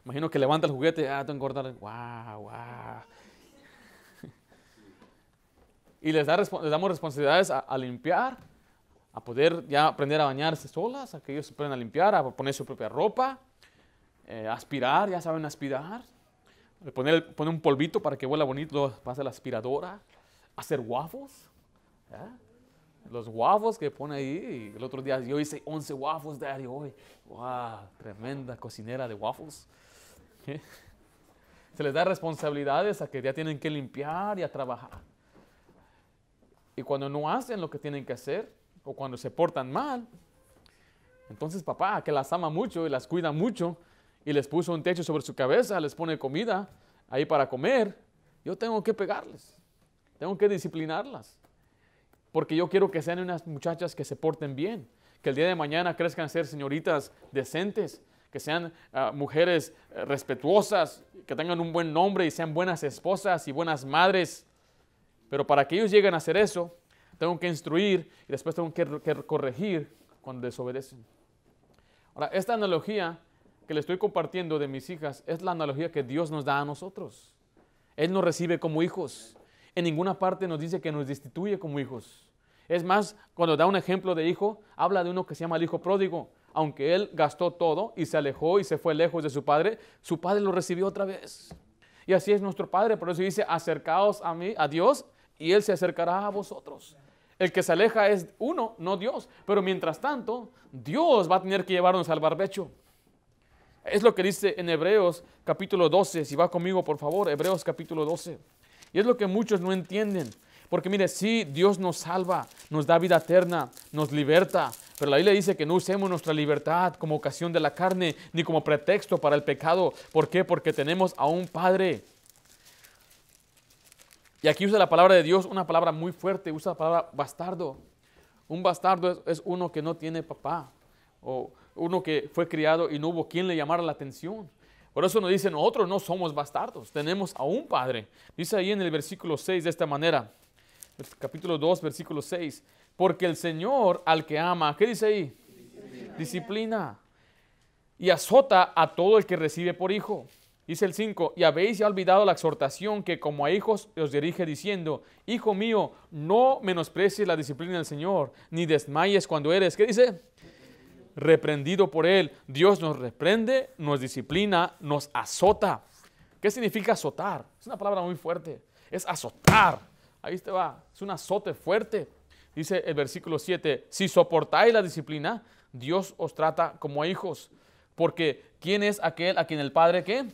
B: Imagino que levanta el juguete, ah, tengo que cortar, guau, guau. [laughs] Y les, da, les damos responsabilidades a, limpiar, a poder ya aprender a bañarse solas, a que ellos se puedan limpiar, a poner su propia ropa, eh, aspirar, ya saben aspirar, poner, poner un polvito para que huela bonito, pasa la aspiradora, hacer waffles. Los waffles que pone ahí, el otro día yo hice 11 waffles, daddy, hoy. Wow, tremenda cocinera de waffles. [laughs] Se les da responsabilidades a que ya tienen que limpiar y a trabajar. Y cuando no hacen lo que tienen que hacer, o cuando se portan mal, entonces papá, que las ama mucho y las cuida mucho, y les puso un techo sobre su cabeza, les pone comida ahí para comer, yo tengo que pegarles, tengo que disciplinarlas, porque yo quiero que sean unas muchachas que se porten bien, que el día de mañana crezcan a ser señoritas decentes, que sean ah, mujeres eh, respetuosas, que tengan un buen nombre y sean buenas esposas y buenas madres. Pero para que ellos lleguen a hacer eso, tengo que instruir y después tengo que, que corregir cuando desobedecen. Ahora, esta analogía que le estoy compartiendo de mis hijas es la analogía que Dios nos da a nosotros. Él nos recibe como hijos. En ninguna parte nos dice que nos destituye como hijos. Es más, cuando da un ejemplo de hijo, habla de uno que se llama el hijo pródigo aunque él gastó todo y se alejó y se fue lejos de su padre, su padre lo recibió otra vez. Y así es nuestro Padre, por eso dice, acercaos a mí, a Dios, y Él se acercará a vosotros. El que se aleja es uno, no Dios. Pero mientras tanto, Dios va a tener que llevarnos al barbecho. Es lo que dice en Hebreos capítulo 12. Si va conmigo, por favor, Hebreos capítulo 12. Y es lo que muchos no entienden. Porque mire, sí, Dios nos salva, nos da vida eterna, nos liberta, pero la Biblia dice que no usemos nuestra libertad como ocasión de la carne, ni como pretexto para el pecado. ¿Por qué? Porque tenemos a un Padre. Y aquí usa la palabra de Dios, una palabra muy fuerte, usa la palabra bastardo. Un bastardo es, uno que no tiene papá, o uno que fue criado y no hubo quien le llamara la atención. Por eso nos dicen, nosotros no somos bastardos, tenemos a un Padre. Dice ahí en el versículo 6 de esta manera, capítulo 2, versículo 6. Porque el Señor al que ama, ¿qué dice ahí? Disciplina. Y azota a todo el que recibe por hijo. Dice el 5, y habéis ya olvidado la exhortación que como a hijos os dirige diciendo, Hijo mío, no menosprecies la disciplina del Señor, ni desmayes cuando eres, ¿qué dice? Reprendido por Él. Dios nos reprende, nos disciplina, nos azota. ¿Qué significa azotar? Es una palabra muy fuerte. Es azotar. Ahí te va. Es un azote fuerte. Dice el versículo 7, si soportáis la disciplina, Dios os trata como a hijos. Porque ¿quién es aquel a quien el Padre qué?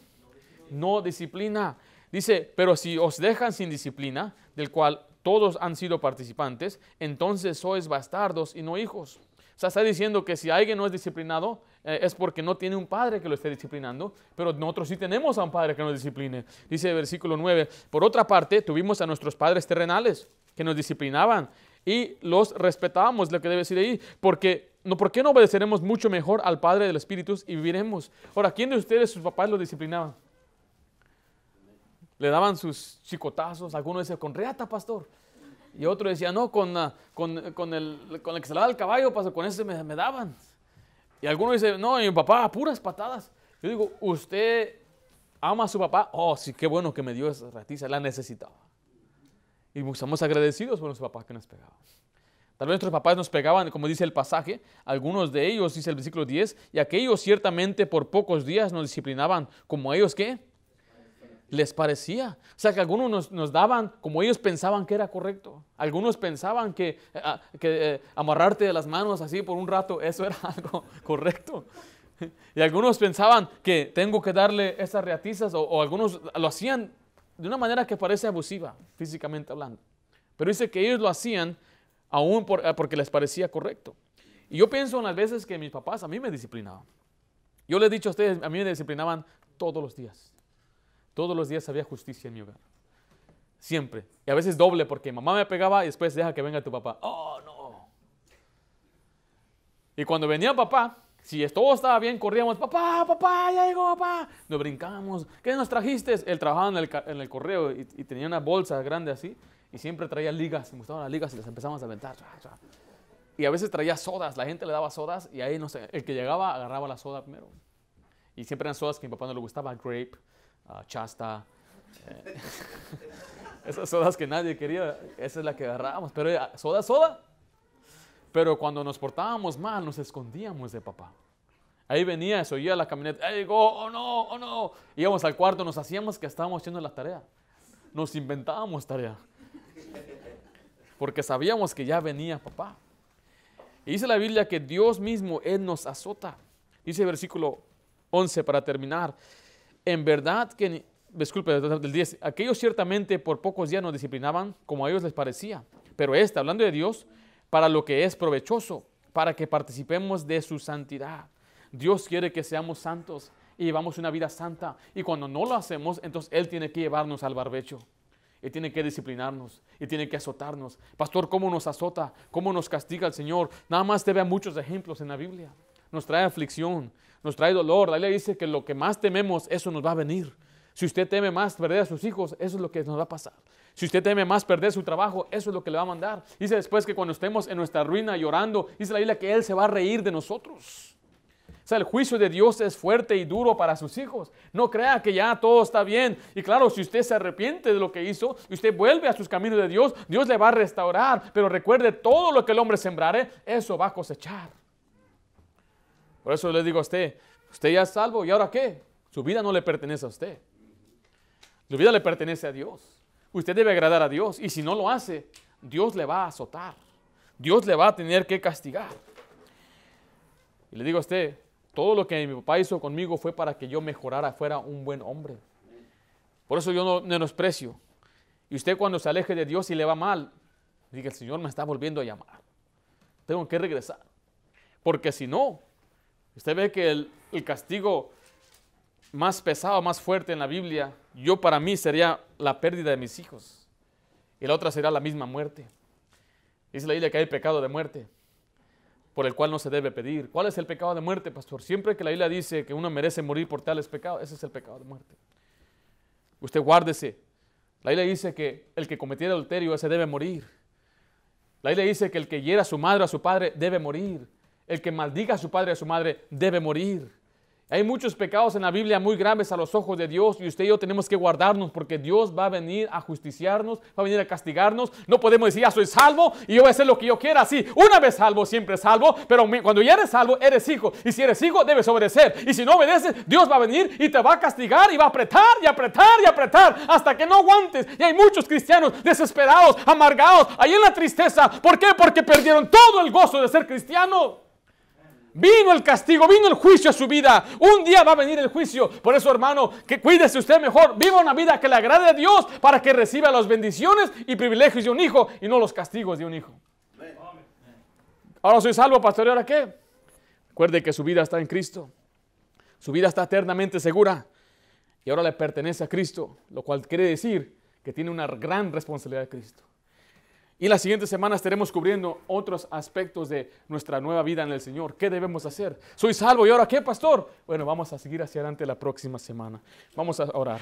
B: No disciplina. Dice, pero si os dejan sin disciplina, del cual todos han sido participantes, entonces sois bastardos y no hijos. O sea, está diciendo que si alguien no es disciplinado, eh, es porque no tiene un padre que lo esté disciplinando, pero nosotros sí tenemos a un padre que nos discipline. Dice el versículo 9, por otra parte, tuvimos a nuestros padres terrenales que nos disciplinaban y los respetábamos, lo que debe decir ahí, porque no, ¿por qué no obedeceremos mucho mejor al Padre de los Espíritus y viviremos? Ahora, ¿quién de ustedes, sus papás, lo disciplinaban? Le daban sus chicotazos, algunos decían, con reata, pastor. Y otro decía, no, con, ah, con, con, el, con el que se le da el caballo, pastor, con ese me, me daban. Y algunos dicen, no, mi papá, puras patadas. Yo digo, ¿usted ama a su papá? Oh, sí, qué bueno que me dio esa ratiza, la necesitaba. Y estamos agradecidos por nuestros papás que nos pegaban. Tal vez nuestros papás nos pegaban, como dice el pasaje, algunos de ellos, dice el versículo 10, y aquellos ciertamente por pocos días nos disciplinaban, como ellos qué? Les parecía. O sea, que algunos nos, daban como ellos pensaban que era correcto. Algunos pensaban que, ah, que eh, amarrarte de las manos así por un rato, eso era [laughs] algo correcto. Y algunos pensaban que tengo que darle esas reatizas, o, algunos lo hacían de una manera que parece abusiva, físicamente hablando. Pero dice que ellos lo hacían aún eh, porque les parecía correcto. Y yo pienso en las veces que mis papás a mí me disciplinaban. Yo les he dicho a ustedes, a mí me disciplinaban todos los días. Todos los días había justicia en mi hogar. Siempre. Y a veces doble porque mamá me pegaba y después deja que venga tu papá. Oh, no. Y cuando venía papá, si todo estaba bien, corríamos, papá, papá, ya llegó papá. Nos brincábamos, ¿qué nos trajiste? Él trabajaba en el, correo y, tenía una bolsa grande así y siempre traía ligas, me gustaban las ligas y las empezamos a aventar. Y a veces traía sodas, la gente le daba sodas y ahí no sé, el que llegaba agarraba la soda primero. Y siempre eran sodas que a mi papá no le gustaba, grape, ah, chasta. eh, [laughs] esas sodas que nadie quería, esa es la que agarrábamos. Pero era soda, soda. Pero cuando nos portábamos mal, nos escondíamos de papá. Ahí venía, se oía la camioneta, ahí llegó, oh no, oh no. Íbamos al cuarto, nos hacíamos que estábamos haciendo la tarea. Nos inventábamos tarea. Porque sabíamos que ya venía papá. Y dice la Biblia que Dios mismo, Él nos azota. Dice el versículo 11 para terminar. En verdad que, disculpe, del 10, aquellos ciertamente por pocos días nos disciplinaban como a ellos les parecía. Pero este, hablando de Dios, para lo que es provechoso, para que participemos de su santidad. Dios quiere que seamos santos y llevamos una vida santa. Y cuando no lo hacemos, entonces Él tiene que llevarnos al barbecho. Y tiene que disciplinarnos y tiene que azotarnos. Pastor, ¿cómo nos azota? ¿Cómo nos castiga el Señor? Nada más te vea muchos ejemplos en la Biblia. Nos trae aflicción, nos trae dolor. La Biblia dice que lo que más tememos, eso nos va a venir. Si usted teme más perder a sus hijos, eso es lo que nos va a pasar. Si usted teme más perder su trabajo, eso es lo que le va a mandar. Dice después que cuando estemos en nuestra ruina llorando, dice la Biblia que Él se va a reír de nosotros. O sea, el juicio de Dios es fuerte y duro para sus hijos. No crea que ya todo está bien. Y claro, si usted se arrepiente de lo que hizo y usted vuelve a sus caminos de Dios, Dios le va a restaurar. Pero recuerde, todo lo que el hombre sembrare, eso va a cosechar. Por eso le digo a usted, usted ya es salvo, ¿y ahora qué? Su vida no le pertenece a usted. Su vida le pertenece a Dios. Usted debe agradar a Dios. Y si no lo hace, Dios le va a azotar. Dios le va a tener que castigar. Y le digo a usted, todo lo que mi papá hizo conmigo fue para que yo mejorara, fuera un buen hombre. Por eso yo no menosprecio. Y usted cuando se aleje de Dios y le va mal, diga, el Señor me está volviendo a llamar. Tengo que regresar. Porque si no, usted ve que el, castigo más pesado, más fuerte en la Biblia, yo para mí sería la pérdida de mis hijos. Y la otra será la misma muerte. Dice la Biblia que hay pecado de muerte por el cual no se debe pedir. ¿Cuál es el pecado de muerte, pastor? Siempre que la Biblia dice que uno merece morir por tales pecados, ese es el pecado de muerte. Usted guárdese. La Biblia dice que el que cometiera adulterio, ese debe morir. La Biblia dice que el que hiera a su madre o a su padre debe morir. El que maldiga a su padre o a su madre debe morir. Hay muchos pecados en la Biblia muy graves a los ojos de Dios y usted y yo tenemos que guardarnos porque Dios va a venir a justiciarnos, va a venir a castigarnos. No podemos decir, ya soy salvo y yo voy a hacer lo que yo quiera. Sí, una vez salvo, siempre salvo, pero cuando ya eres salvo, eres hijo. Y si eres hijo, debes obedecer. Y si no obedeces, Dios va a venir y te va a castigar y va a apretar y apretar y apretar hasta que no aguantes. Y hay muchos cristianos desesperados, amargados, ahí en la tristeza. ¿Por qué? Porque perdieron todo el gozo de ser cristiano. Vino el castigo, vino el juicio a su vida. Un día va a venir el juicio. Por eso, hermano, que cuídese usted mejor. Viva una vida que le agrade a Dios para que reciba las bendiciones y privilegios de un hijo y no los castigos de un hijo. Ahora soy salvo, pastor. ¿Y ahora qué? Recuerde que su vida está en Cristo. Su vida está eternamente segura. Y ahora le pertenece a Cristo, lo cual quiere decir que tiene una gran responsabilidad de Cristo. Y las siguientes semanas estaremos cubriendo otros aspectos de nuestra nueva vida en el Señor. ¿Qué debemos hacer? Soy salvo y ahora qué, pastor? Bueno, vamos a seguir hacia adelante la próxima semana. Vamos a orar.